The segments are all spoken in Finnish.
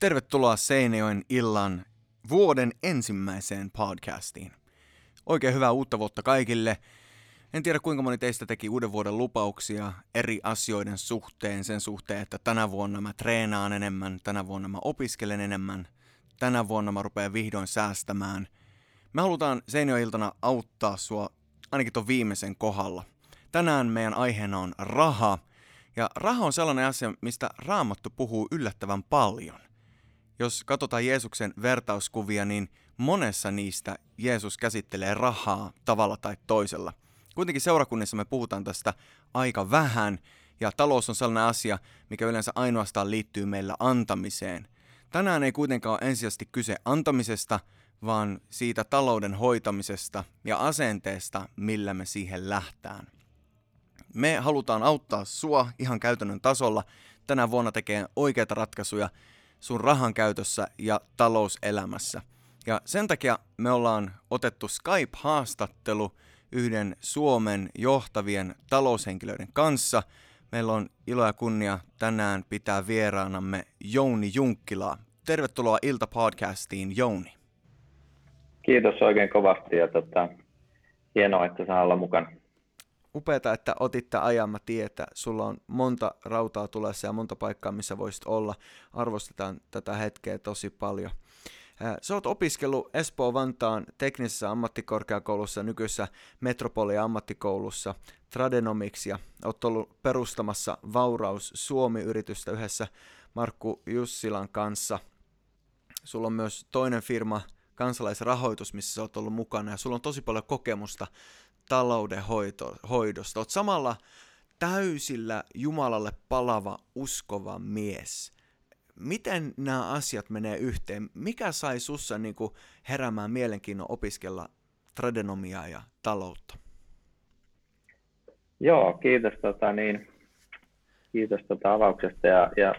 Tervetuloa Seinäjoen illan vuoden ensimmäiseen podcastiin. Oikein hyvää uutta vuotta kaikille. En tiedä kuinka moni teistä teki uuden vuoden lupauksia eri asioiden suhteen, sen suhteen, että tänä vuonna mä treenaan enemmän, tänä vuonna mä opiskelen enemmän, tänä vuonna mä rupean vihdoin säästämään. Me halutaan Seinäjoiltana auttaa sua ainakin tuon viimeisen kohdalla. Tänään meidän aiheena on raha, ja raha on sellainen asia, mistä Raamattu puhuu yllättävän paljon. Jos katsotaan Jeesuksen vertauskuvia, niin monessa niistä Jeesus käsittelee rahaa tavalla tai toisella. Kuitenkin seurakunnissa me puhutaan tästä aika vähän, ja talous on sellainen asia, mikä yleensä ainoastaan liittyy meillä antamiseen. Tänään ei kuitenkaan ole ensisijaisesti kyse antamisesta, vaan siitä talouden hoitamisesta ja asenteesta, millä me siihen lähtään. Me halutaan auttaa sua ihan käytännön tasolla tänä vuonna tekemään oikeita ratkaisuja sun rahan käytössä ja talouselämässä. Ja sen takia me ollaan otettu Skype-haastattelu yhden Suomen johtavien taloushenkilöiden kanssa. Meillä on ilo ja kunnia tänään pitää vieraanamme Jouni Junkkilaa. Tervetuloa Ilta-podcastiin, Jouni. Kiitos oikein kovasti ja tota, hienoa, että saa olla mukana upeata, että otit tämän ajan. Mä tiedän, että sulla on monta rautaa tulessa ja monta paikkaa, missä voisit olla. Arvostetaan tätä hetkeä tosi paljon. Sä oot opiskellut Espoo-Vantaan teknisessä ammattikorkeakoulussa, nykyisessä Metropolia ammattikoulussa, Tradenomiksia. Oot ollut perustamassa Vauraus Suomi-yritystä yhdessä Markku Jussilan kanssa. Sulla on myös toinen firma, kansalaisrahoitus, missä sä oot ollut mukana, ja sulla on tosi paljon kokemusta talouden hoito, hoidosta. Oot samalla täysillä Jumalalle palava uskova mies. Miten nämä asiat menee yhteen? Mikä sai sussa niin kuin heräämään mielenkiinnon opiskella tradenomiaa ja taloutta? Joo, kiitos, tota, niin, kiitos tota avauksesta ja, ja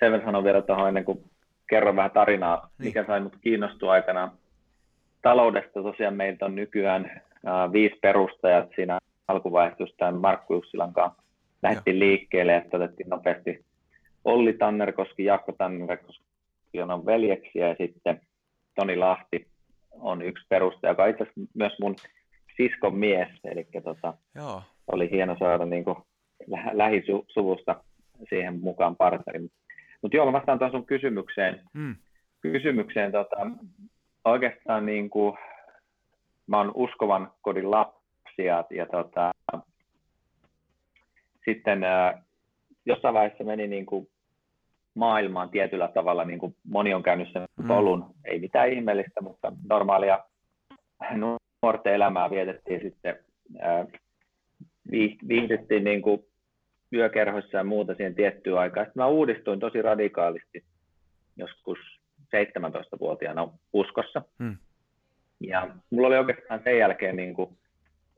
sen verran sanon vielä tuohon ennen kuin kerron vähän tarinaa, niin. mikä sai mut kiinnostua aikana taloudesta. Tosiaan meiltä on nykyään viisi perustajat siinä alkuvaiheessa Markku Jussilan kanssa lähdettiin liikkeelle, että otettiin nopeasti Olli Tannerkoski, Jaakko Tannerkoski on veljeksiä ja sitten Toni Lahti on yksi perustaja, joka itse asiassa myös mun siskon mies, eli tota, Joo. oli hieno saada niin kuin lä- lähisuvusta siihen mukaan partneri. Mutta joo, mä vastaan tuon sun kysymykseen. Hmm. Kysymykseen tota, oikeastaan niin kuin, mä oon uskovan kodin lapsi ja, ja tota, sitten ää, jossain vaiheessa meni niin kuin maailmaan tietyllä tavalla, niin kuin moni on käynyt sen mm. polun, mm. ei mitään ihmeellistä, mutta normaalia nuorten elämää vietettiin sitten, ää, viihdyttiin niin kuin yökerhoissa ja muuta siihen tiettyä aikaa. Sitten mä uudistuin tosi radikaalisti joskus 17-vuotiaana uskossa. Mm. Ja mulla oli oikeastaan sen jälkeen niin kuin,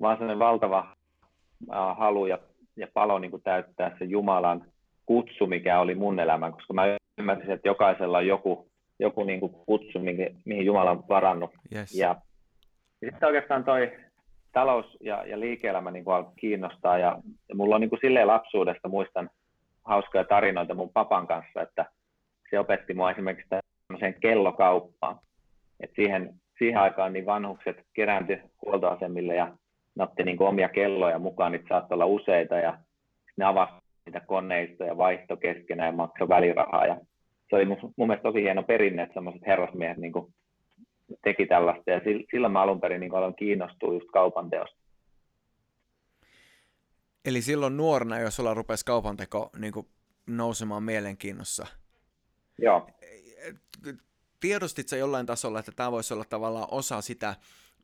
vaan sellainen valtava äh, halu ja, ja palo niin kuin täyttää se Jumalan kutsu, mikä oli mun elämä, koska mä ymmärsin, että jokaisella on joku, joku niin kuin kutsu, mihin, mihin Jumala on varannut. Yes. Ja, ja sitten oikeastaan toi talous ja, ja liike-elämä niin kuin kiinnostaa. Ja, ja mulla on niin kuin silleen lapsuudesta, muistan hauskoja tarinoita mun papan kanssa, että se opetti mua esimerkiksi tämmöiseen kellokauppaan. Et siihen siihen aikaan niin vanhukset kerääntyi huoltoasemille ja ne otti niin omia kelloja mukaan, niitä saattoi olla useita ja ne avasivat niitä koneista ja vaihto keskenään ja maksoi välirahaa. Ja se oli mun, mun mielestä tosi hieno perinne, että sellaiset herrasmiehet niin kuin teki tällaista ja silloin mä alun perin niin aloin kiinnostua just kaupan teosta. Eli silloin nuorena, jos sulla rupesi kaupanteko niin kuin nousemaan mielenkiinnossa, Joo tiedostit sä jollain tasolla, että tämä voisi olla tavallaan osa sitä,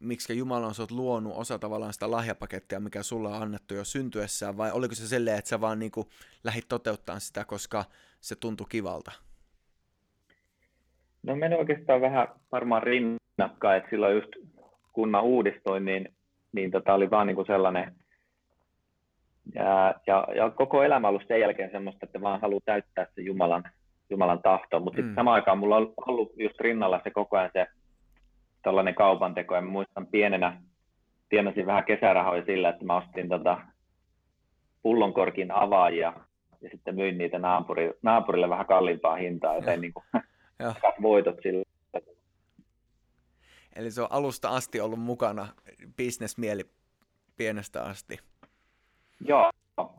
miksi Jumala on sut luonut, osa tavallaan sitä lahjapakettia, mikä sulla on annettu jo syntyessään, vai oliko se silleen, että sä vaan niin kuin lähit toteuttaa sitä, koska se tuntui kivalta? No meni oikeastaan vähän varmaan rinnakkain, että silloin just kun mä uudistuin, niin, niin tota oli vaan niin sellainen, ja, ja, ja koko elämä ollut sen jälkeen semmoista, että vaan haluaa täyttää se Jumalan Jumalan tahto. Mutta mm. samaan aikaan mulla on ollut just rinnalla se koko ajan se tällainen kaupanteko. Ja mä muistan pienenä tienasin vähän kesärahoja sillä, että mä ostin tota pullonkorkin avaajia ja sitten myin niitä naapuri, naapurille vähän kalliimpaa hintaa, joten niin kuin, ja. voitot sillä. Eli se on alusta asti ollut mukana, bisnesmieli pienestä asti. Joo,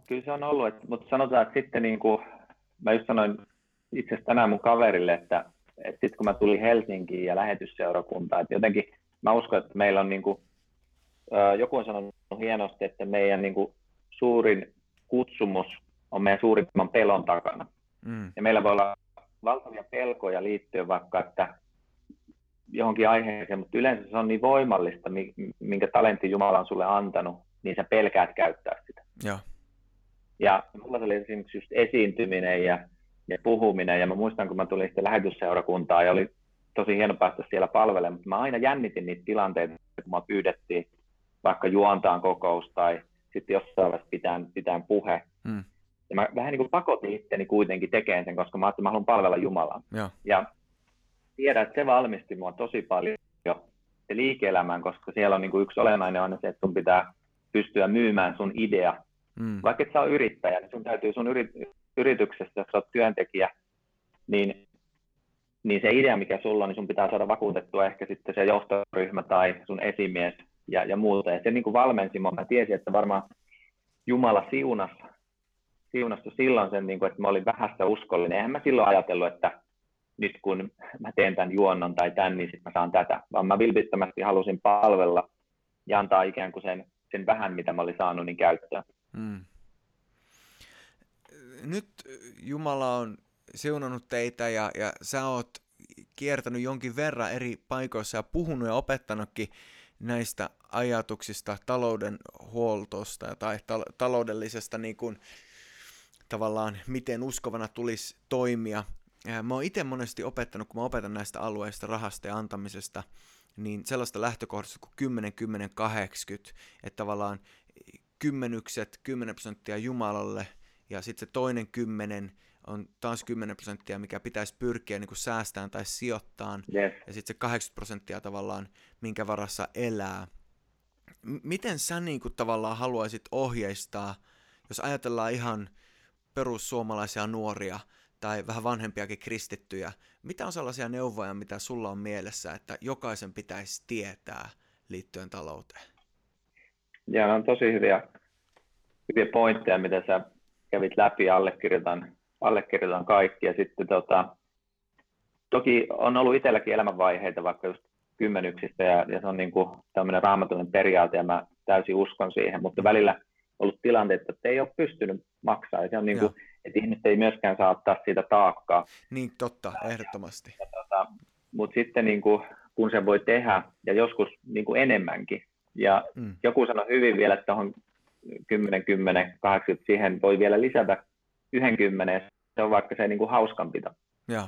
kyllä se on ollut, että, mutta sanotaan, että sitten niin kuin, mä just sanoin itse asiassa tänään mun kaverille, että, että sitten kun mä tulin Helsinkiin ja lähetysseurakuntaan, että jotenkin mä uskon, että meillä on niin kuin, joku on sanonut hienosti, että meidän niin kuin, suurin kutsumus on meidän suurimman pelon takana. Mm. Ja meillä voi olla valtavia pelkoja liittyen vaikka, että johonkin aiheeseen, mutta yleensä se on niin voimallista, minkä talentti Jumala on sulle antanut, niin sä pelkäät käyttää sitä. Ja, ja mulla oli esimerkiksi just esiintyminen ja, ja puhuminen, ja mä muistan, kun mä tulin sitten lähetysseurakuntaan, ja oli tosi hieno päästä siellä palvelemaan, mutta mä aina jännitin niitä tilanteita, kun mä pyydettiin vaikka juontaan kokous tai sitten jossain vaiheessa pitää, pitää puhe. Hmm. Ja mä vähän niin kuin pakotin itteni kuitenkin tekemään sen, koska mä ajattelin, että mä haluan palvella Jumalaa. Ja, ja tiedän, että se valmisti mua tosi paljon jo se liike-elämään, koska siellä on niin kuin yksi olennainen on se, että sun pitää pystyä myymään sun idea. Mm. Vaikka et sä ole yrittäjä, niin sun täytyy sun yrit, yrityksessä, jos oot työntekijä, niin, niin se idea, mikä sulla on, niin sun pitää saada vakuutettua ehkä sitten se johtoryhmä tai sun esimies ja, ja muuta. Ja se niin kuin valmensi mua. Mä tiesin, että varmaan Jumala siunas, siunasi silloin sen, niin kuin, että mä olin vähästä uskollinen. Eihän mä silloin ajatellut, että nyt kun mä teen tämän juonnon tai tämän, niin sitten mä saan tätä. Vaan mä vilpittömästi halusin palvella ja antaa ikään kuin sen, sen vähän, mitä mä olin saanut, niin käyttöön. Hmm. Nyt Jumala on siunannut teitä ja, ja sä oot kiertänyt jonkin verran eri paikoissa ja puhunut ja opettanutkin näistä ajatuksista talouden huoltosta tai ta- taloudellisesta niin kuin, tavallaan, miten uskovana tulisi toimia. Mä oon itse monesti opettanut, kun mä opetan näistä alueista, rahasta ja antamisesta, niin sellaista lähtökohdasta kuin 10, 10, 80, että tavallaan kymmenykset, 10 prosenttia Jumalalle ja sitten se toinen kymmenen on taas 10 prosenttia, mikä pitäisi pyrkiä niin säästään tai sijoittaa, yes. ja sitten se 80 prosenttia tavallaan, minkä varassa elää. M- miten sä niin kuin, tavallaan haluaisit ohjeistaa, jos ajatellaan ihan perussuomalaisia nuoria tai vähän vanhempiakin kristittyjä, mitä on sellaisia neuvoja, mitä sulla on mielessä, että jokaisen pitäisi tietää liittyen talouteen? Ja on tosi hyviä, hyviä pointteja, mitä sä kävit läpi, allekirjoitan allekirjoitan kaikki. Ja sitten tota, toki on ollut itselläkin elämänvaiheita vaikka just kymmenyksistä ja, ja se on niin kuin tämmöinen raamatullinen periaate ja mä täysin uskon siihen, mutta välillä ollut tilanteet, että ei ole pystynyt maksaa. Ja se on niin kuin, että ihmiset ei myöskään saa ottaa siitä taakkaa. Niin, totta, ehdottomasti. Ja, ja, tota, mutta sitten niin kuin, kun se voi tehdä, ja joskus niin kuin enemmänkin. Ja mm. joku sanoi hyvin vielä, että tuohon 10, 10, 80, siihen voi vielä lisätä yhden kymmenen, se on vaikka se niin kuin hauskanpito. Ja.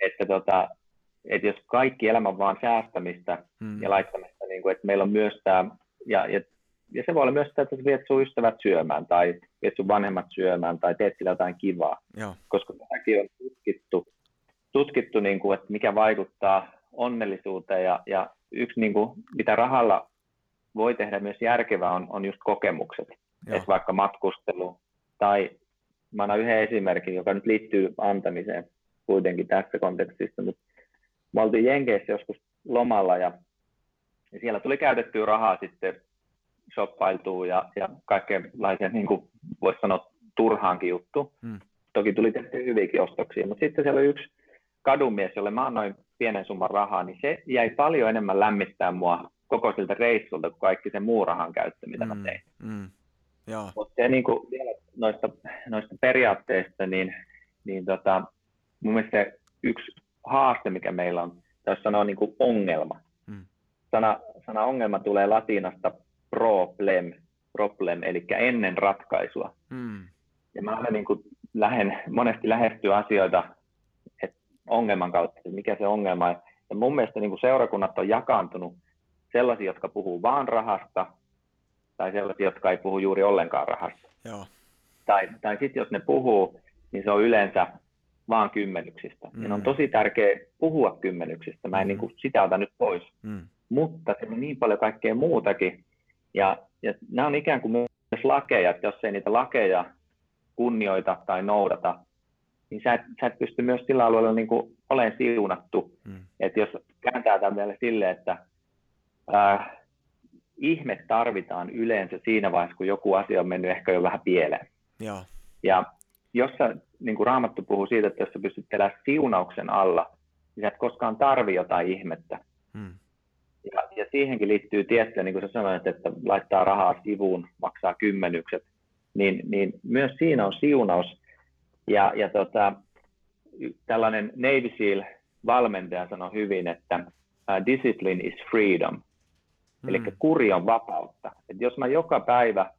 Että tota, että jos kaikki elämä on vaan säästämistä hmm. ja laittamista, niin kuin, että meillä on myös tämä, ja, ja, ja se voi olla myös sitä, että viet sun ystävät syömään, tai viet sun vanhemmat syömään, tai teet sillä jotain kivaa. Ja. Koska tämäkin on tutkittu, tutkittu niin kuin, että mikä vaikuttaa onnellisuuteen, ja, ja yksi, niin kuin, mitä rahalla voi tehdä myös järkevää, on, on just kokemukset. Että vaikka matkustelu tai mä annan yhden esimerkin, joka nyt liittyy antamiseen kuitenkin tässä kontekstissa, mutta me oltiin Jenkeissä joskus lomalla ja, ja siellä tuli käytettyä rahaa sitten shoppailtua ja, ja kaikenlaisia, niin kuin voisi sanoa, turhaankin juttu. Hmm. Toki tuli tehty hyvinkin ostoksia, mutta sitten siellä oli yksi kadumies, jolle mä annoin pienen summan rahaa, niin se jäi paljon enemmän lämmittää mua koko siltä reissulta kuin kaikki se muu rahan käyttö, mitä mm, mä tein. Mm. Mutta se niin kuin vielä noista, noista periaatteista, niin, niin tota, mun mielestä se yksi haaste, mikä meillä on, jos sanoo niin kuin ongelma. Hmm. Sana, sana ongelma tulee latinasta problem, problem eli ennen ratkaisua. Hmm. Ja mä aina niin kuin lähen, monesti lähestyy asioita että ongelman kautta, että mikä se ongelma on. Ja mun mielestä niin kuin seurakunnat on jakaantunut sellaisia, jotka puhuu vaan rahasta, tai sellaisia, jotka ei puhu juuri ollenkaan rahasta. Joo. Tai, tai sitten jos ne puhuu, niin se on yleensä vaan kymmenyksistä. Mm. Ja on tosi tärkeää puhua kymmenyksistä. Mä en mm. niin kuin sitä ota nyt pois. Mm. Mutta se on niin paljon kaikkea muutakin. Ja, ja nämä on ikään kuin myös lakeja, että jos ei niitä lakeja kunnioita tai noudata, niin sä et, sä et pysty myös sillä alueella niin kuin olemaan siunattu. Mm. Että jos kääntää tämän vielä silleen, että äh, ihme tarvitaan yleensä siinä vaiheessa, kun joku asia on mennyt ehkä jo vähän pieleen. Ja, ja jos sä, niin kuin Raamattu puhuu siitä, että jos sä pystyt elämään siunauksen alla, niin sä et koskaan tarvi jotain ihmettä. Mm. Ja, ja siihenkin liittyy tiettyä, niin kuin sä sanoit, että laittaa rahaa sivuun, maksaa kymmenykset, niin, niin myös siinä on siunaus. Ja, ja tota, tällainen Navy SEAL-valmentaja sanoi hyvin, että uh, discipline is freedom. Mm. Eli kuri on vapautta. Et jos mä joka päivä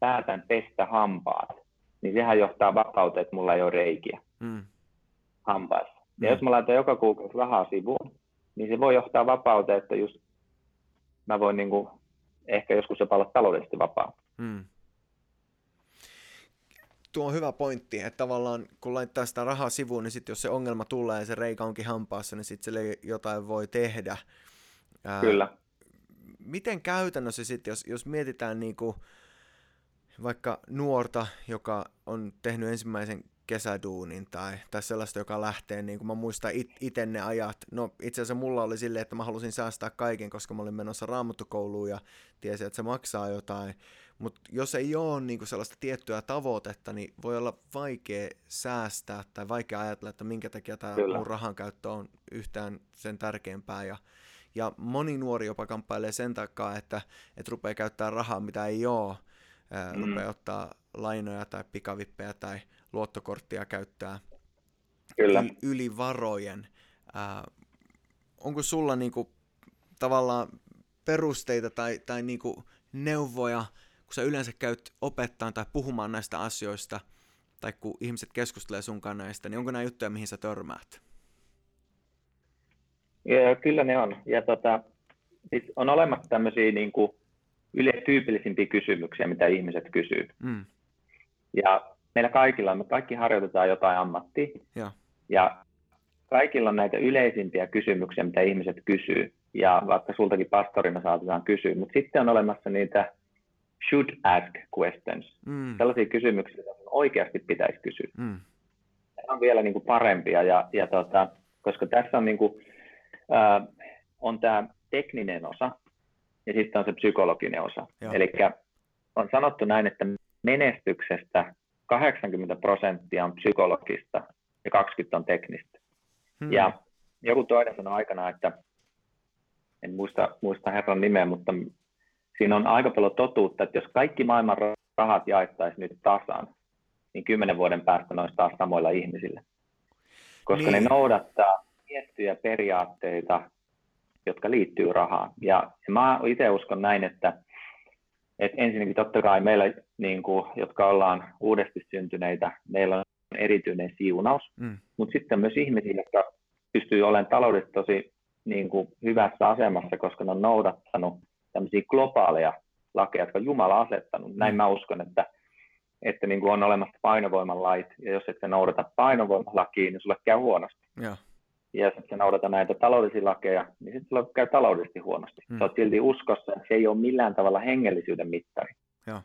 päätän pestä hampaat, niin sehän johtaa vapauteen, että mulla ei ole reikiä mm. hampaissa. Ja mm. jos mä laitan joka kuukausi rahaa sivuun, niin se voi johtaa vapauteen, että just mä voin niin kuin, ehkä joskus jopa olla taloudellisesti vapaa. Mm. Tuo on hyvä pointti, että tavallaan kun laittaa sitä rahaa sivuun, niin sitten jos se ongelma tulee ja se reikä onkin hampaassa, niin sitten sille jotain voi tehdä. Ää, Kyllä. Miten käytännössä sitten, jos, jos mietitään niin kuin vaikka nuorta, joka on tehnyt ensimmäisen kesäduunin tai, tai sellaista, joka lähtee, niin kuin mä muistan it, itse ne ajat. No itse asiassa mulla oli silleen, että mä halusin säästää kaiken, koska mä olin menossa raamattukouluun ja tiesin, että se maksaa jotain. Mutta jos ei ole niin kuin sellaista tiettyä tavoitetta, niin voi olla vaikea säästää tai vaikea ajatella, että minkä takia tämä mun rahan käyttö on yhtään sen tärkeämpää. Ja, ja moni nuori jopa kamppailee sen takaa, että, että rupeaa käyttämään rahaa, mitä ei ole. Ää, mm. Rupeaa ottaa lainoja tai pikavippejä tai luottokorttia käyttää Kyllä. Yli, yli varojen. Ää, onko sulla niinku, tavallaan perusteita tai, tai niinku neuvoja, kun sä yleensä käyt opettaan tai puhumaan näistä asioista, tai kun ihmiset keskustelee sun kanssa näistä, niin onko nämä juttuja, mihin sä törmäät? Ja, kyllä ne on. Ja tota, siis on olemassa tämmöisiä niin kuin yleistyypillisimpiä kysymyksiä, mitä ihmiset kysyy. Mm. Ja meillä kaikilla, me kaikki harjoitetaan jotain ammattia. Ja. ja kaikilla on näitä yleisimpiä kysymyksiä, mitä ihmiset kysyy. Ja vaikka sultakin pastorina saatetaan kysyä, mutta sitten on olemassa niitä should ask questions. Mm. Sellaisia kysymyksiä, joita oikeasti pitäisi kysyä. Mm. Ne on vielä niin kuin parempia, ja, ja tota, koska tässä on, niin kuin, on tämä tekninen osa, ja sitten on se psykologinen osa. Eli on sanottu näin, että menestyksestä 80 prosenttia on psykologista ja 20 on teknistä. Hmm. Ja joku toinen sanoi aikana, että en muista, muista herran nimeä, mutta siinä on aika paljon totuutta, että jos kaikki maailman rahat jaettaisiin nyt tasan, niin kymmenen vuoden päästä ne olisi taas samoilla ihmisillä. Koska niin. ne noudattaa tiettyjä periaatteita, jotka liittyy rahaan. Ja, mä itse uskon näin, että et ensinnäkin totta kai meillä, niin kuin, jotka ollaan uudesti syntyneitä, meillä on erityinen siunaus, mm. mutta sitten myös ihmisiä, jotka pystyy olemaan taloudellisesti tosi niin kuin, hyvässä asemassa, koska ne on noudattanut tämmöisiä globaaleja lakeja, jotka Jumala on asettanut. Näin mm. mä uskon, että, että niin kuin on olemassa painovoiman lait, ja jos et sä noudata painovoimalakiin, niin sulle käy huonosti. Ja ja sitten noudata näitä taloudellisia lakeja, niin sitten sulla käy taloudellisesti huonosti. Mm. Sä oot silti uskossa, että se ei ole millään tavalla hengellisyyden mittari. Ja,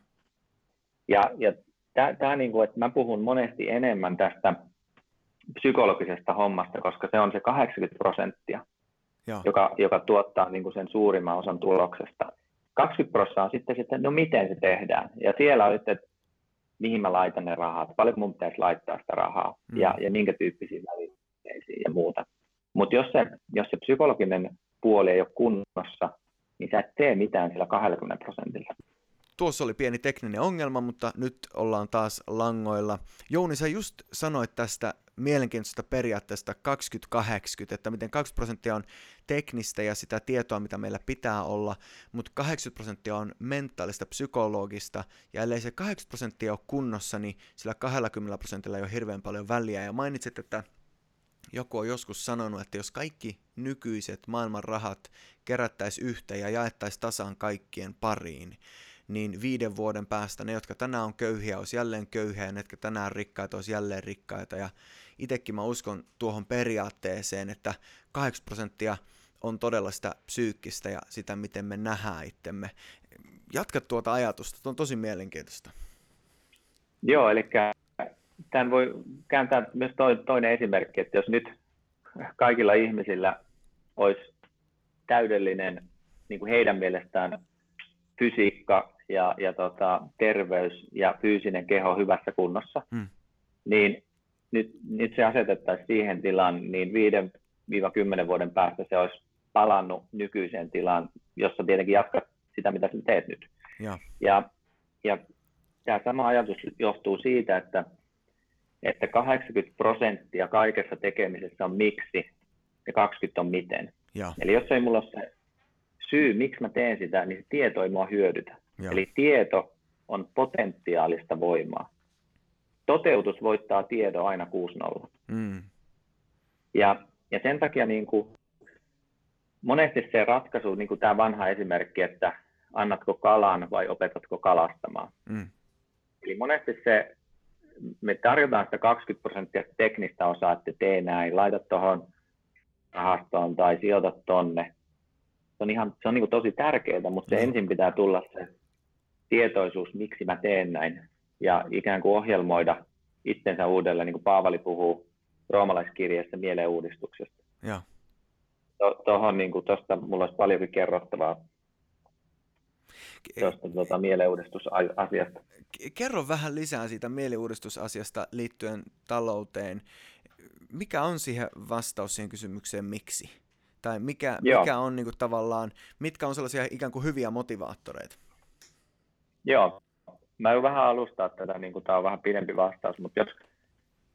ja, ja tämä, niin kuin, että mä puhun monesti enemmän tästä psykologisesta hommasta, koska se on se 80 prosenttia, joka, joka tuottaa niin kuin sen suurimman osan tuloksesta. 20 prosenttia on sitten, että no miten se tehdään. Ja siellä on sitten, että mihin mä laitan ne rahat, paljon mun pitäisi laittaa sitä rahaa mm. ja, ja minkä tyyppisiä välineisiin ja muuta. Mutta jos se, jos se psykologinen puoli ei ole kunnossa, niin sä et tee mitään sillä 20 prosentilla. Tuossa oli pieni tekninen ongelma, mutta nyt ollaan taas langoilla. Jouni, sä just sanoit tästä mielenkiintoisesta periaatteesta 2080, että miten 20 prosenttia on teknistä ja sitä tietoa, mitä meillä pitää olla, mutta 80 prosenttia on mentaalista, psykologista, ja ellei se 80 prosenttia ole kunnossa, niin sillä 20 prosentilla ei ole hirveän paljon väliä. Ja mainitsit, että joku on joskus sanonut, että jos kaikki nykyiset maailman rahat kerättäisiin yhteen ja jaettaisiin tasan kaikkien pariin, niin viiden vuoden päästä ne, jotka tänään on köyhiä, olisi jälleen köyhiä, ja ne, jotka tänään rikkaita, olisi jälleen rikkaita. Ja itsekin mä uskon tuohon periaatteeseen, että 8 prosenttia on todella sitä psyykkistä ja sitä, miten me nähdään itsemme. Jatka tuota ajatusta, tuo on tosi mielenkiintoista. Joo, eli tämän voi kääntää myös toinen esimerkki, että jos nyt kaikilla ihmisillä olisi täydellinen niin kuin heidän mielestään fysiikka ja, ja tota, terveys ja fyysinen keho hyvässä kunnossa, mm. niin nyt, nyt se asetettaisiin siihen tilaan, niin 5-10 vuoden päästä se olisi palannut nykyiseen tilaan, jossa tietenkin jatkat sitä, mitä sä teet nyt. Ja, ja, ja tämä sama ajatus johtuu siitä, että, että 80 prosenttia kaikessa tekemisessä on miksi ja 20 on miten. Ja. Eli jos ei mulla ole se syy, miksi mä teen sitä, niin se tieto ei mua hyödytä. Ja. Eli tieto on potentiaalista voimaa. Toteutus voittaa tiedon aina 6-0. Mm. Ja, ja sen takia niin kuin, monesti se ratkaisu, niin kuin tämä vanha esimerkki, että annatko kalan vai opetatko kalastamaan. Mm. Eli monesti se, me tarjotaan sitä 20 prosenttia teknistä osaa, että tee näin, laita tuohon rahastoon tai sijoita tonne. Se on, ihan, se on niin tosi tärkeää, mutta se mm. ensin pitää tulla se tietoisuus, miksi mä teen näin, ja ikään kuin ohjelmoida itsensä uudelleen, niin kuin Paavali puhuu roomalaiskirjeessä mieleenuudistuksesta. Ja. Tuohon niin tuosta mulla olisi paljonkin kerrottavaa tuosta tuota, mieleuudistusasiasta. Kerro vähän lisää siitä mieleuudistusasiasta liittyen talouteen. Mikä on siihen vastaus siihen kysymykseen miksi? Tai mikä, mikä on niin kuin, tavallaan, mitkä on sellaisia ikään kuin hyviä motivaattoreita? Joo, mä en vähän alustaa tätä, niin kuin tämä on vähän pidempi vastaus, mutta jos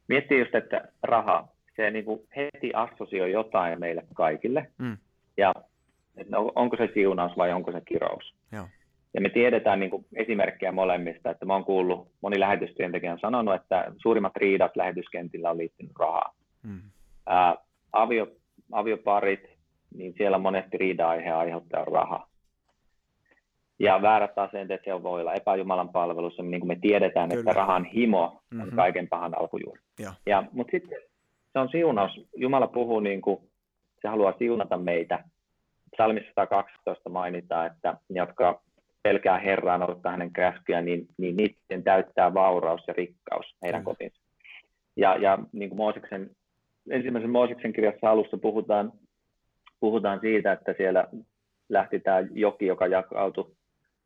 miettii just, että raha, se niin kuin heti assosioi jotain meille kaikille, mm. ja että onko se siunaus vai onko se kirous. Joo. Ja me tiedetään niin kuin esimerkkejä molemmista, että mä oon kuullut, moni lähetystyöntekijä on sanonut, että suurimmat riidat lähetyskentillä on liittynyt rahaan. Mm. Ää, avio, avioparit, niin siellä monesti riida-aihe aiheuttaa rahaa. Ja väärät asenteet, se voi olla epäjumalan palvelussa, niin kuin me tiedetään, Kyllä. että rahan himo on mm-hmm. kaiken pahan alkujuuri. Ja. Ja, mutta sitten se on siunaus. Jumala puhuu niin kuin se haluaa siunata meitä. Psalmissa 112 mainitaan, että jotka pelkää Herraa, noudattaa hänen käskyjä, niin, niin niiden täyttää vauraus ja rikkaus heidän kotinsa. Ja, ja niin kuin Mooseksen, ensimmäisen Mooseksen kirjassa alussa puhutaan, puhutaan siitä, että siellä lähti tämä joki, joka jakautui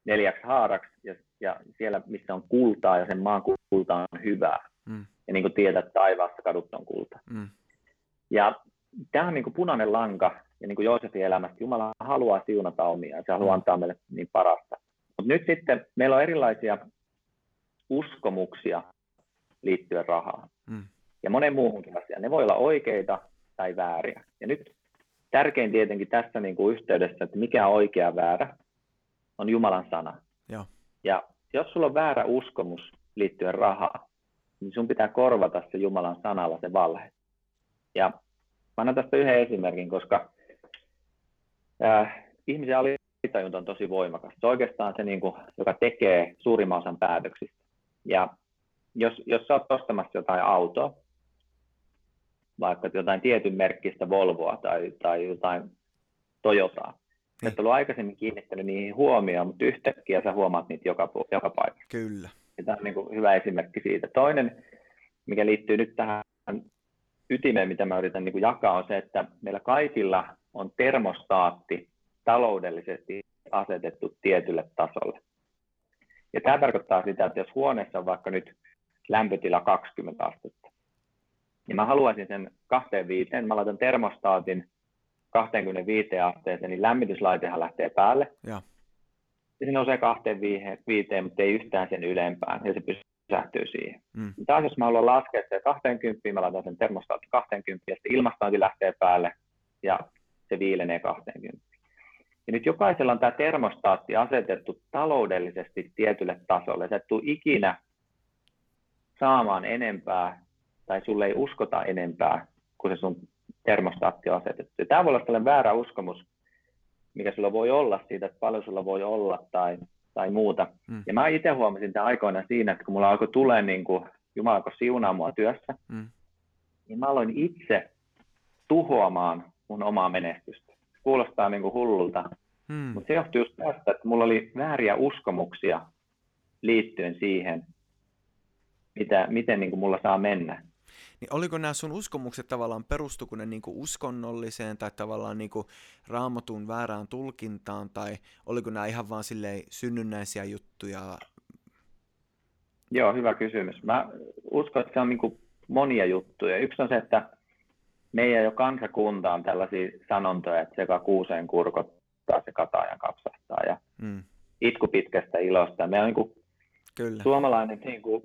neljäksi haaraksi, ja, ja siellä, missä on kultaa, ja sen maan kulta on hyvää. Mm. Ja niin kuin tiedät, taivaassa kadut on kulta. Mm. Ja tämä on niin kuin punainen lanka, ja niin kuin Joosefin elämästä, Jumala haluaa siunata omia, se haluaa mm. antaa meille niin parasta. Mutta nyt sitten meillä on erilaisia uskomuksia liittyen rahaan. Mm. Ja monen muuhunkin asiaan. Ne voi olla oikeita tai vääriä. Ja nyt tärkein tietenkin tässä niin kuin yhteydessä, että mikä on oikea väärä, on Jumalan sana. Ja. ja jos sulla on väärä uskomus liittyen rahaan, niin sun pitää korvata se Jumalan sanalla se valhe. Ja mä annan tästä yhden esimerkin, koska äh, ihmisen alitajunta on tosi voimakas. Se on oikeastaan se, niin kuin, joka tekee suurimman osan päätöksistä. Ja jos, jos sä oot ostamassa jotain autoa, vaikka jotain tietyn merkkistä Volvoa tai, tai jotain Toyotaa, niin. et ollut aikaisemmin kiinnittänyt niihin huomioon, mutta yhtäkkiä sä huomaat niitä joka, joka paikassa. Kyllä. Ja tämä on niin kuin hyvä esimerkki siitä. Toinen, mikä liittyy nyt tähän ytimeen, mitä mä yritän niin kuin jakaa, on se, että meillä kaikilla on termostaatti taloudellisesti asetettu tietylle tasolle. Ja tämä tarkoittaa sitä, että jos huoneessa on vaikka nyt lämpötila 20 astetta, niin mä haluaisin sen 25, mä laitan termostaatin 25 asteeseen, niin lämmityslaitehan lähtee päälle. Ja. ja se nousee 25, mutta ei yhtään sen ylempään, ja se pysähtyy siihen. Mm. Taas jos mä haluan laskea se 20, mä laitan sen termostaatin 20, ja sitten ilmastointi lähtee päälle, ja se viilenee 20. Ja nyt jokaisella on tämä termostaatti asetettu taloudellisesti tietylle tasolle. Sä et tule ikinä saamaan enempää, tai sulle ei uskota enempää, kun se sun termostaatti on asetettu. Ja tämä voi olla tällainen väärä uskomus, mikä sulla voi olla siitä, että paljon sulla voi olla tai, tai muuta. Mm. Ja mä itse huomasin tämän aikoina siinä, että kun mulla alkoi tulee niin kuin Jumala alkoi siunaa mua työssä, mm. niin mä aloin itse tuhoamaan mun omaa menestystä. Kuulostaa niin kuin hullulta, mm. mutta se johtuu just tästä, että mulla oli vääriä uskomuksia liittyen siihen, mitä, miten niin kuin mulla saa mennä. Niin oliko nämä sun uskomukset tavallaan, perustuko ne niinku uskonnolliseen tai tavallaan niinku raamatun väärään tulkintaan, tai oliko nämä ihan vaan silleen synnynnäisiä juttuja? Joo, hyvä kysymys. Mä uskon, että se on niinku monia juttuja. Yksi on se, että meidän jo kansakunta on tällaisia sanontoja, että sekä kuuseen kurkottaa, se kataajan kapsahtaa ja mm. itku pitkästä ilosta. Me on niin kuin Kyllä. suomalainen niin kuin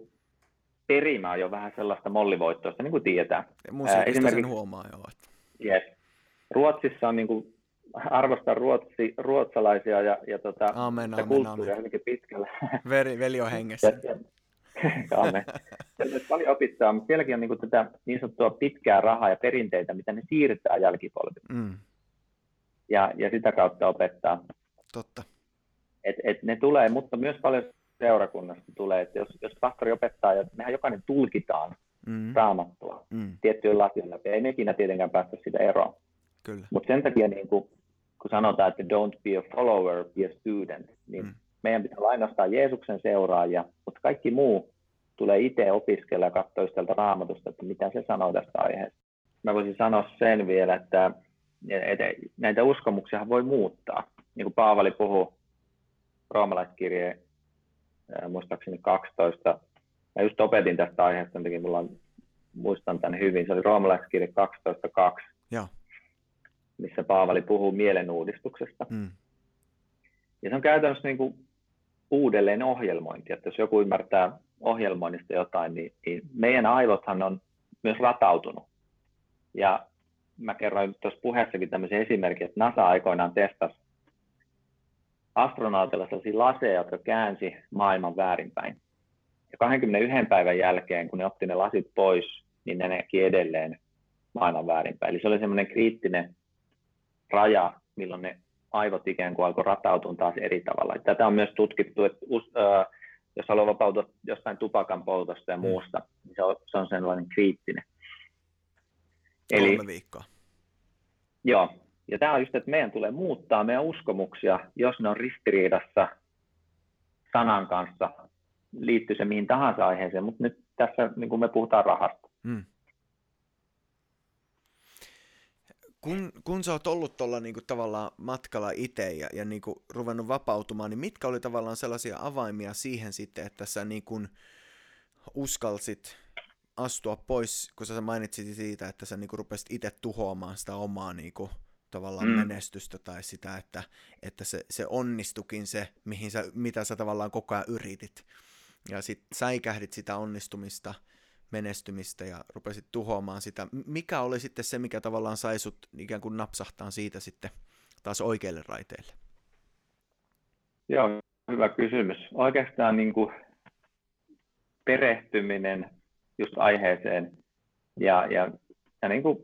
perimä on jo vähän sellaista mollivoittoista, niin kuin tietää. Musiikista sen huomaa jo. Yes. Ruotsissa on niin kuin, arvostan ruotsi, ruotsalaisia ja, ja tota, amen, amen, kulttuuria amen. hyvinkin pitkälle. Veri, veli on hengessä. Ja, amen. paljon opittaa, mutta sielläkin on niin kuin tätä niin sanottua pitkää rahaa ja perinteitä, mitä ne siirtää jälkipolville. Mm. Ja, ja sitä kautta opettaa. Totta. Et, et ne tulee, mutta myös paljon seurakunnasta tulee, että jos, jos pastori opettaa, ja mehän jokainen tulkitaan mm. raamattua mm. tiettyjen lakien läpi, ei mekinä tietenkään päästä sitä eroon. Mutta sen takia, niin kun, kun sanotaan, että don't be a follower, be a student, niin mm. Meidän pitää ainoastaan Jeesuksen seuraajia, mutta kaikki muu tulee itse opiskella ja katsoa sieltä raamatusta, että mitä se sanoo tästä aiheesta. Mä voisin sanoa sen vielä, että, että näitä uskomuksia voi muuttaa. Niin kuin Paavali puhuu roomalaiskirjeen muistaakseni 12. Mä just opetin tästä aiheesta, jotenkin mulla on, muistan tämän hyvin. Se oli roomalaiskirje 12.2, Joo. missä Paavali puhuu mielenuudistuksesta. Mm. Ja se on käytännössä niin kuin uudelleen ohjelmointi. Että jos joku ymmärtää ohjelmoinnista jotain, niin, niin meidän aivothan on myös ratautunut. Ja mä kerroin tuossa puheessakin tämmöisen esimerkin, että NASA aikoinaan testasi astronautilla sellaisia laseja, jotka käänsi maailman väärinpäin. Ja 21 päivän jälkeen, kun ne otti ne lasit pois, niin ne näki edelleen maailman väärinpäin. Eli se oli semmoinen kriittinen raja, milloin ne aivot ikään kuin alkoi ratautua taas eri tavalla. Tätä on myös tutkittu, että jos haluaa vapautua jostain tupakan poltosta ja mm. muusta, niin se on, se on sellainen kriittinen. Eli, Kolme viikkoa. Joo, ja tämä on just, että meidän tulee muuttaa meidän uskomuksia, jos ne on ristiriidassa sanan kanssa, liittyy se mihin tahansa aiheeseen, mutta nyt tässä niin kuin me puhutaan rahasta. Hmm. Kun, kun sä oot ollut tuolla niin tavallaan matkalla itse ja, ja niin kuin ruvennut vapautumaan, niin mitkä oli tavallaan sellaisia avaimia siihen sitten, että sä niin kuin uskalsit astua pois, kun sä mainitsit siitä, että sä niin kuin rupesit itse tuhoamaan sitä omaa niin kuin tavallaan mm. menestystä tai sitä, että, että se, se onnistukin se, mihin sä, mitä sä tavallaan koko ajan yritit. Ja sitten säikähdit sitä onnistumista, menestymistä ja rupesit tuhoamaan sitä. Mikä oli sitten se, mikä tavallaan sai sut ikään kuin napsahtaa siitä sitten taas oikeille raiteille? Joo, hyvä kysymys. Oikeastaan niin kuin perehtyminen just aiheeseen ja, ja, ja niin kuin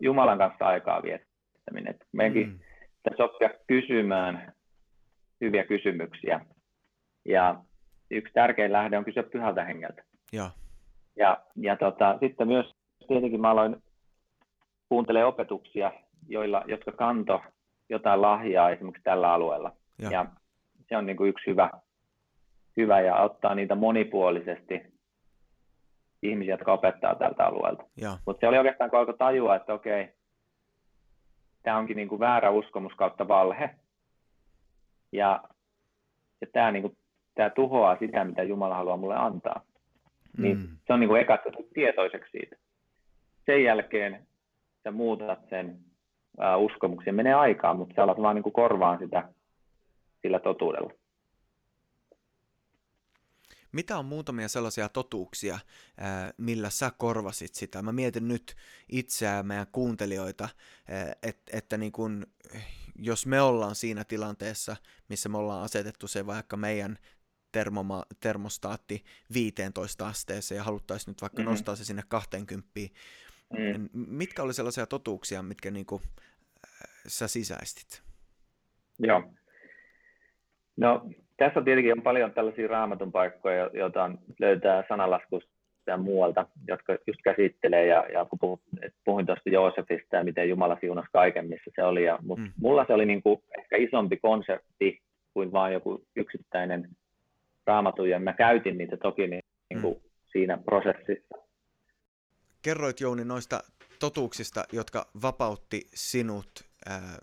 Jumalan kanssa aikaa. Että meidänkin mm. pitäisi oppia kysymään hyviä kysymyksiä. Ja yksi tärkein lähde on kysyä pyhältä hengeltä. Ja, ja, ja tota, sitten myös tietenkin mä aloin kuuntelemaan opetuksia, joilla, jotka kanto jotain lahjaa esimerkiksi tällä alueella. Ja, ja se on niin kuin yksi hyvä, hyvä ja ottaa niitä monipuolisesti ihmisiä, jotka opettaa tältä alueelta. Mutta se oli oikeastaan, kun alkoi tajua, että okei, tämä onkin niin kuin väärä uskomus kautta valhe. Ja, ja tämä, niin kuin, tämä tuhoaa sitä, mitä Jumala haluaa mulle antaa. Niin mm. Se on niin kuin eka tietoiseksi siitä. Sen jälkeen sä muutat sen ää, uskomuksen. Menee aikaa, mutta sä alat vaan niin kuin korvaan sitä sillä totuudella. Mitä on muutamia sellaisia totuuksia, millä sä korvasit sitä? Mä mietin nyt itseä meidän kuuntelijoita, että, että niin kun, jos me ollaan siinä tilanteessa, missä me ollaan asetettu se vaikka meidän termoma, termostaatti 15 asteeseen ja haluttaisiin nyt vaikka mm-hmm. nostaa se sinne 20, mm. mitkä oli sellaisia totuuksia, mitkä niin kuin, sä sisäistit? Joo. No tässä on tietenkin on paljon tällaisia raamatun paikkoja, joita löytää sanalaskusta ja muualta, jotka just käsittelee, ja, ja kun puhuin, puhuin tuosta Joosefista ja miten Jumala siunasi kaiken, missä se oli, ja, mutta mm. mulla se oli niin kuin ehkä isompi konsepti kuin vain joku yksittäinen raamatu, ja mä käytin niitä toki niin, niin kuin mm. siinä prosessissa. Kerroit Jouni noista totuuksista, jotka vapautti sinut ää,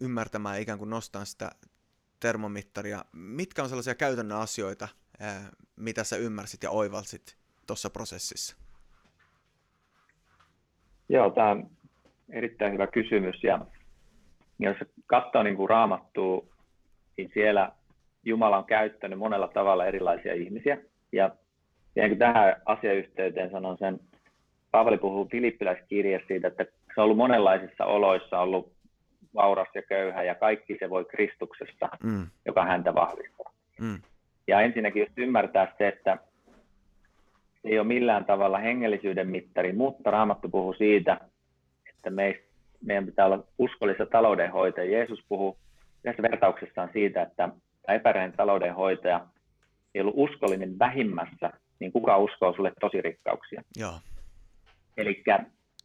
ymmärtämään ikään kuin nostaa sitä termomittaria. Mitkä on sellaisia käytännön asioita, ää, mitä sä ymmärsit ja oivalsit tuossa prosessissa? Joo, tämä on erittäin hyvä kysymys. Ja jos katsoo niin kuin raamattua, niin siellä Jumala on käyttänyt monella tavalla erilaisia ihmisiä. Ja, ja niin tähän asiayhteyteen sanon sen, Paavali puhuu Filippiläiskirjassa siitä, että se on ollut monenlaisissa oloissa, ollut vauras ja köyhä ja kaikki se voi Kristuksesta, mm. joka häntä vahvistaa. Mm. Ja ensinnäkin just ymmärtää se, että se ei ole millään tavalla hengellisyyden mittari, mutta Raamattu puhuu siitä, että meidän pitää olla uskollisia taloudenhoitajia. Jeesus puhuu tässä vertauksessaan siitä, että epärehden taloudenhoitaja ei ollut uskollinen vähimmässä, niin kuka uskoo sulle tosi rikkauksia? Joo. Eli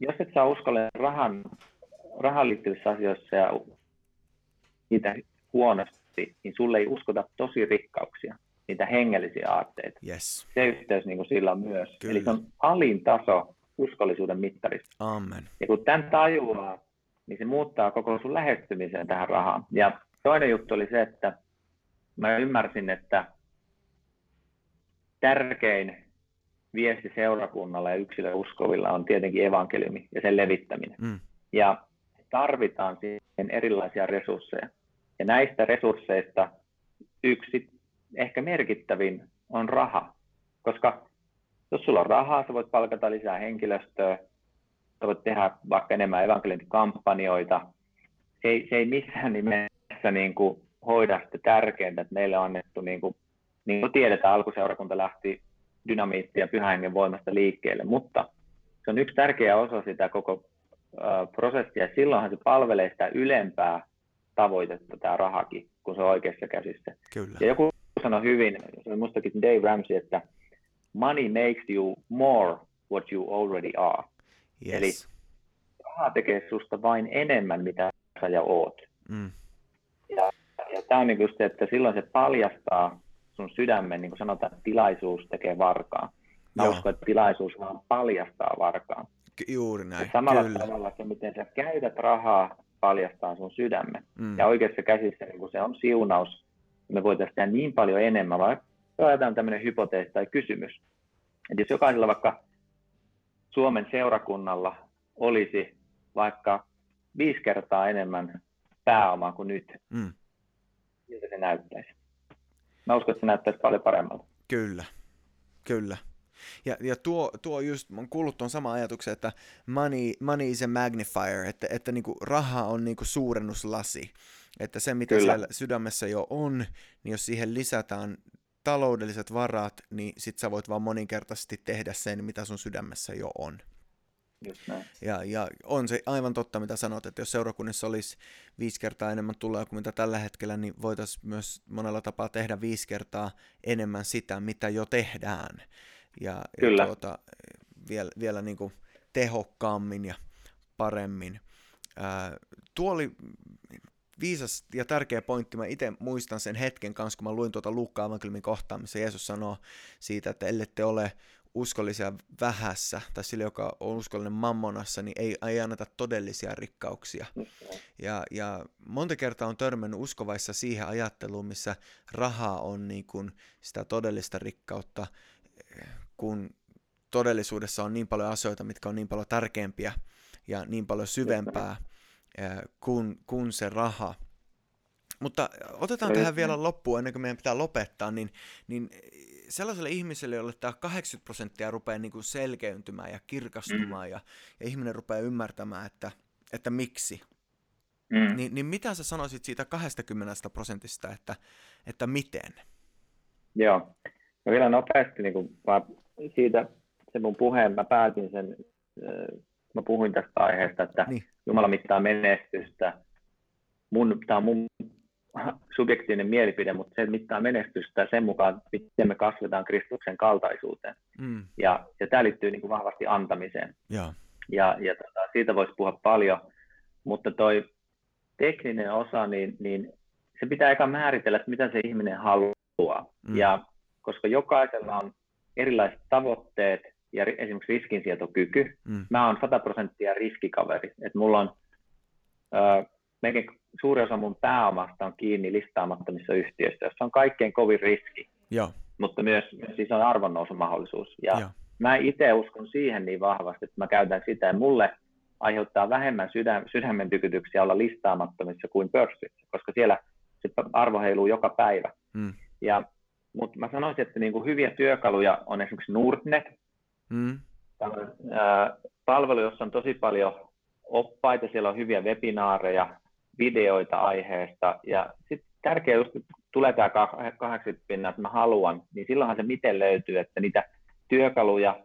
jos et saa uskollinen rahan, rahan liittyvissä asioissa ja niitä huonosti, niin sulle ei uskota tosi rikkauksia, niitä hengellisiä aatteita. Yes. Se yhteys niin kuin sillä on myös. Kyllä. Eli se on alin taso uskollisuuden mittarista. Amen. Ja kun tämän tajuaa, niin se muuttaa koko sun lähestymiseen tähän rahaan. Ja toinen juttu oli se, että mä ymmärsin, että tärkein viesti seurakunnalla ja yksilöuskovilla on tietenkin evankeliumi ja sen levittäminen. Mm. Ja tarvitaan siihen erilaisia resursseja. Ja näistä resursseista yksi ehkä merkittävin on raha. Koska jos sulla on rahaa, sä voit palkata lisää henkilöstöä, sä voit tehdä vaikka enemmän evankeliointikampanjoita. Se ei, se ei missään nimessä niin kuin hoida sitä tärkeintä, että meille on annettu, niin kuin, niin kuin tiedetään, alkuseurakunta lähti dynamiitti ja pyhän voimasta liikkeelle, mutta se on yksi tärkeä osa sitä koko äh, prosessia. Silloinhan se palvelee sitä ylempää tavoitetta, tämä rahakin, kun se on oikeassa käsissä. Kyllä. Ja joku sanoi hyvin, se on mustakin Dave Ramsey, että money makes you more what you already are. Yes. Eli raha tekee susta vain enemmän, mitä sä ja oot. Mm. Tämä on niin just se, että silloin se paljastaa sun sydämen, niin kuin sanotaan, että tilaisuus tekee varkaa. Mä uskon, että tilaisuus vaan paljastaa varkaan. Juuri näin, ja samalla kyllä. tavalla se, miten sä käytät rahaa, paljastaa sun sydämen. Mm. Ja oikeassa käsissä niin kun se on siunaus, me voitaisiin tehdä niin paljon enemmän, vaikka ajatellaan tämmöinen hypoteesi tai kysymys. Että jos jokaisella vaikka Suomen seurakunnalla olisi vaikka viisi kertaa enemmän pääomaa kuin nyt, mm. Miltä se näyttäisi? Mä uskon, että se näyttäisi paljon paremmalta. Kyllä, kyllä. Ja, ja tuo, tuo just, mä oon kuullut tuon sama ajatuksen, että money, money is a magnifier, että, että niinku raha on niinku suurennuslasi. Että se, mitä Kyllä. siellä sydämessä jo on, niin jos siihen lisätään taloudelliset varat, niin sit sä voit vaan moninkertaisesti tehdä sen, mitä sun sydämessä jo on. Ja, ja on se aivan totta, mitä sanot, että jos seurakunnissa olisi viisi kertaa enemmän tuloa kuin mitä tällä hetkellä, niin voitaisiin myös monella tapaa tehdä viisi kertaa enemmän sitä, mitä jo tehdään. Ja, Kyllä. ja tuota, vielä, vielä niin kuin tehokkaammin ja paremmin. Ää, tuo oli viisas ja tärkeä pointti. Mä itse muistan sen hetken kanssa, kun mä luin tuota Luukkaan evankeliumin kohtaa, missä Jeesus sanoo siitä, että ellette ole uskollisia vähässä, tai sille, joka on uskollinen mammonassa, niin ei, ei anneta todellisia rikkauksia. Ja, ja monta kertaa on törmännyt uskovaissa siihen ajatteluun, missä raha on niin kuin sitä todellista rikkautta, kun todellisuudessa on niin paljon asioita, mitkä on niin paljon tärkeämpiä ja niin paljon syvempää kuin, kuin se raha. Mutta otetaan tähän vielä loppuun, ennen kuin meidän pitää lopettaa, niin, niin sellaiselle ihmiselle, jolle tämä 80 prosenttia rupeaa niin kuin selkeyntymään ja kirkastumaan mm. ja, ja ihminen rupeaa ymmärtämään, että, että miksi, mm. niin, niin mitä sä sanoisit siitä 20 prosentista, että, että miten? Joo, no vielä nopeasti, niin kun mä siitä se mun puheen, mä päätin sen, mä puhuin tästä aiheesta, että niin. Jumala mittaa menestystä. Mun, tämä on mun subjektiivinen mielipide, mutta se mittaa menestystä sen mukaan, miten me kasvetaan Kristuksen kaltaisuuteen. Mm. Ja, ja tämä liittyy niin kuin vahvasti antamiseen. Ja, ja, ja tota, siitä voisi puhua paljon, mutta toi tekninen osa, niin, niin se pitää eka määritellä, että mitä se ihminen haluaa. Mm. Ja koska jokaisella on erilaiset tavoitteet ja esimerkiksi riskinsietokyky. Mm. Mä oon 100 prosenttia riskikaveri. Et mulla on melkein suuri osa mun pääomasta on kiinni listaamattomissa yhtiöissä, jossa on kaikkein kovin riski, Joo. mutta myös siis on arvonnousumahdollisuus. Ja Joo. mä itse uskon siihen niin vahvasti, että mä käytän sitä, ja mulle aiheuttaa vähemmän sydän, sydämen tykytyksiä olla listaamattomissa kuin pörssissä, koska siellä se arvo heiluu joka päivä. Mm. Ja, mutta mä sanoisin, että niin kuin hyviä työkaluja on esimerkiksi Nordnet, mm. ää, palvelu, jossa on tosi paljon oppaita, siellä on hyviä webinaareja, videoita aiheesta, ja sitten tärkeää just, että tulee tämä 80 pinnaa, että mä haluan, niin silloinhan se miten löytyy, että niitä työkaluja,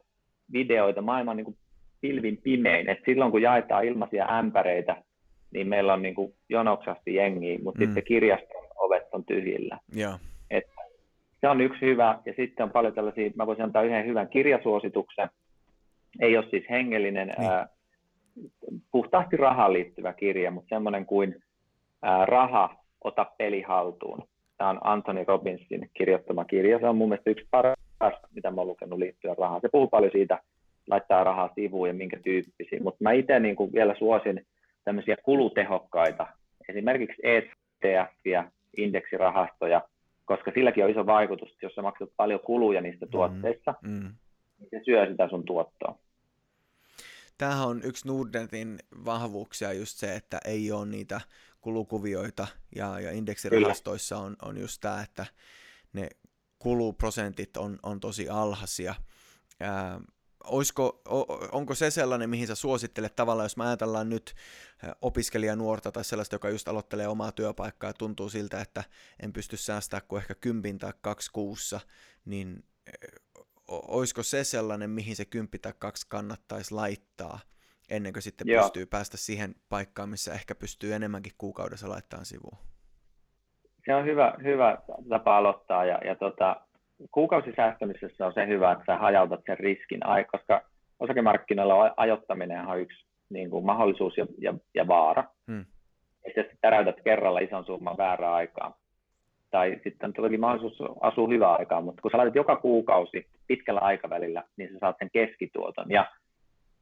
videoita, maailman niin kuin pilvin pimein, että silloin kun jaetaan ilmaisia ämpäreitä, niin meillä on niin kuin jonoksasti jengiä, mutta mm. sitten kirjaston ovet on tyhjillä. Yeah. Et se on yksi hyvä, ja sitten on paljon tällaisia, mä voisin antaa yhden hyvän kirjasuosituksen, ei ole siis hengellinen, niin. ää, puhtaasti rahaan liittyvä kirja, mutta semmoinen kuin ää, Raha, ota peli haltuun. Tämä on Anthony Robbinsin kirjoittama kirja. Se on mun mielestä yksi paras, mitä mä oon lukenut liittyen rahaan. Se puhuu paljon siitä, laittaa rahaa sivuun ja minkä tyyppisiä. Mutta mä itse niin vielä suosin tämmöisiä kulutehokkaita, esimerkiksi ETF ja indeksirahastoja, koska silläkin on iso vaikutus, jos sä maksat paljon kuluja niistä mm, tuotteista, mm, mm. niin se syö sitä sun tuottoa. Tämähän on yksi Nordnetin vahvuuksia just se, että ei ole niitä kulukuvioita ja, ja indeksirahastoissa on, on just tämä, että ne kuluprosentit on, on tosi alhaisia. Ää, oisko, onko se sellainen, mihin sä suosittelet tavallaan, jos mä ajatellaan nyt opiskelijanuorta tai sellaista, joka just aloittelee omaa työpaikkaa ja tuntuu siltä, että en pysty säästämään kuin ehkä kympin tai kaksi kuussa, niin oisko se sellainen, mihin se kymppi tai kaksi kannattaisi laittaa, ennen kuin sitten Joo. pystyy päästä siihen paikkaan, missä ehkä pystyy enemmänkin kuukaudessa laittamaan sivuun? Se on hyvä, hyvä tapa aloittaa ja, ja tota, kuukausisäästämisessä on se hyvä, että sä hajautat sen riskin, koska osakemarkkinoilla ajoittaminen on yksi niin kuin mahdollisuus ja, ja, ja vaara. Hmm. Että jos täräytät kerralla ison summan väärää aikaa, tai sitten todellakin mahdollisuus asua hyvää aikaa, mutta kun sä laitat joka kuukausi pitkällä aikavälillä, niin sä saat sen keskituoton. Ja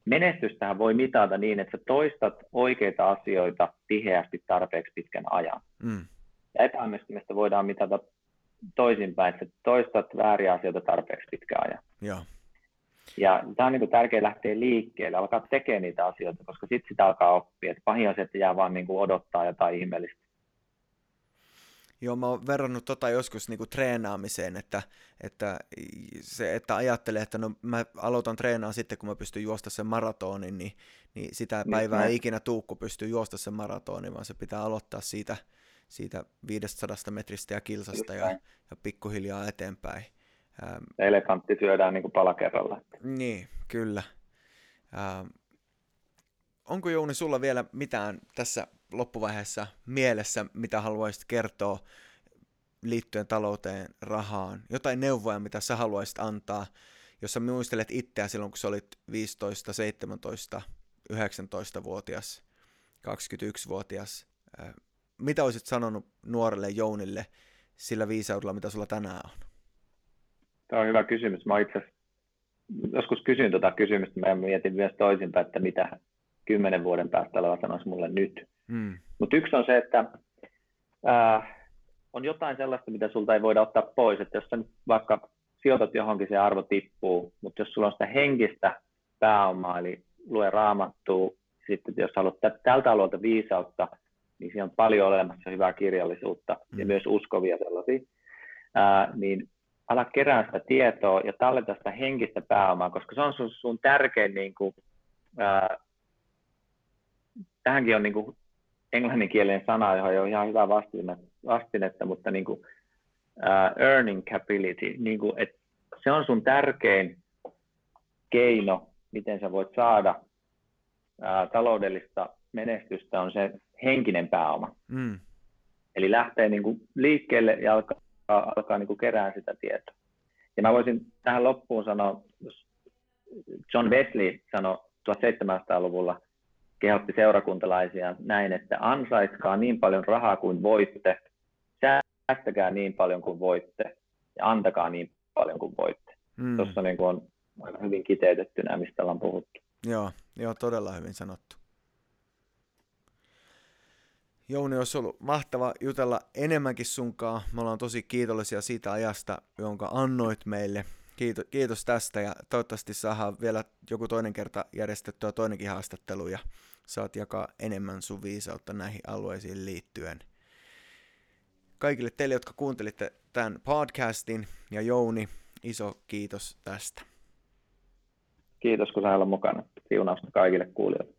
menestystähän voi mitata niin, että sä toistat oikeita asioita tiheästi tarpeeksi pitkän ajan. Mm. Ja epäonnistumista voidaan mitata toisinpäin, että toistat vääriä asioita tarpeeksi pitkään ajan. Joo. Ja tämä on niin tärkeää lähteä liikkeelle, alkaa tekemään niitä asioita, koska sitten sitä alkaa oppia. Et pahin on se, että jää vaan niin odottaa jotain ihmeellistä. Joo, mä oon verrannut tota joskus niinku treenaamiseen, että, että, se, että ajattelee, että no mä aloitan treenaa sitten, kun mä pystyn juosta sen maratonin, niin, niin sitä niin, päivää ei ikinä tuu, kun pystyy juosta sen maratonin, vaan se pitää aloittaa siitä, siitä 500 metristä ja kilsasta ja, ja pikkuhiljaa eteenpäin. Ähm, Elefantti syödään niin kuin pala kerralla. Niin, kyllä. Ähm, onko Jouni sulla vielä mitään tässä loppuvaiheessa mielessä, mitä haluaisit kertoa liittyen talouteen, rahaan? Jotain neuvoja, mitä sä haluaisit antaa, jos sä muistelet itseä silloin, kun sä olit 15, 17, 19-vuotias, 21-vuotias. Äh, mitä olisit sanonut nuorelle Jounille sillä viisaudella, mitä sulla tänään on? Tämä on hyvä kysymys. Mä itse joskus kysyin tuota kysymystä, mä mietin myös toisinpäin, että mitä kymmenen vuoden päästä oleva sanoisi mulle nyt. Hmm. Mutta yksi on se, että ää, on jotain sellaista, mitä sulta ei voida ottaa pois. Että jos sä nyt vaikka sijoitat johonkin, se arvo tippuu, mutta jos sulla on sitä henkistä pääomaa, eli lue raamattua, sitten jos haluat tältä alueelta viisautta, niin siinä on paljon olemassa hyvää kirjallisuutta hmm. ja myös uskovia sellaisia, ää, niin ala kerää sitä tietoa ja talleta sitä henkistä pääomaa, koska se on sun, sun tärkein niin kuin, ää, tähänkin on niin kuin englanninkielinen sana, johon ei ole ihan hyvä vastinetta, mutta niin kuin, uh, earning capability, niin kuin, että se on sun tärkein keino, miten sä voit saada uh, taloudellista menestystä, on se henkinen pääoma. Mm. Eli lähtee niin kuin liikkeelle ja alkaa, alkaa niin kuin kerää sitä tietoa. Ja mä voisin tähän loppuun sanoa, jos John Wesley sanoi 1700-luvulla, kehotti seurakuntalaisia näin, että ansaitkaa niin paljon rahaa kuin voitte, säästäkää niin paljon kuin voitte ja antakaa niin paljon kuin voitte. mm. tuossa niin on aika hyvin kiteytetty nämä, mistä ollaan puhuttu. Joo, joo, todella hyvin sanottu. Jouni, olisi ollut mahtava jutella enemmänkin sunkaa. Me ollaan tosi kiitollisia siitä ajasta, jonka annoit meille. Kiitos, kiitos tästä ja toivottavasti saadaan vielä joku toinen kerta järjestettyä toinenkin haastattelu ja saat jakaa enemmän sun viisautta näihin alueisiin liittyen. Kaikille teille, jotka kuuntelitte tämän podcastin ja Jouni, iso kiitos tästä. Kiitos kun sain olla mukana. Siunausta kaikille kuulijoille.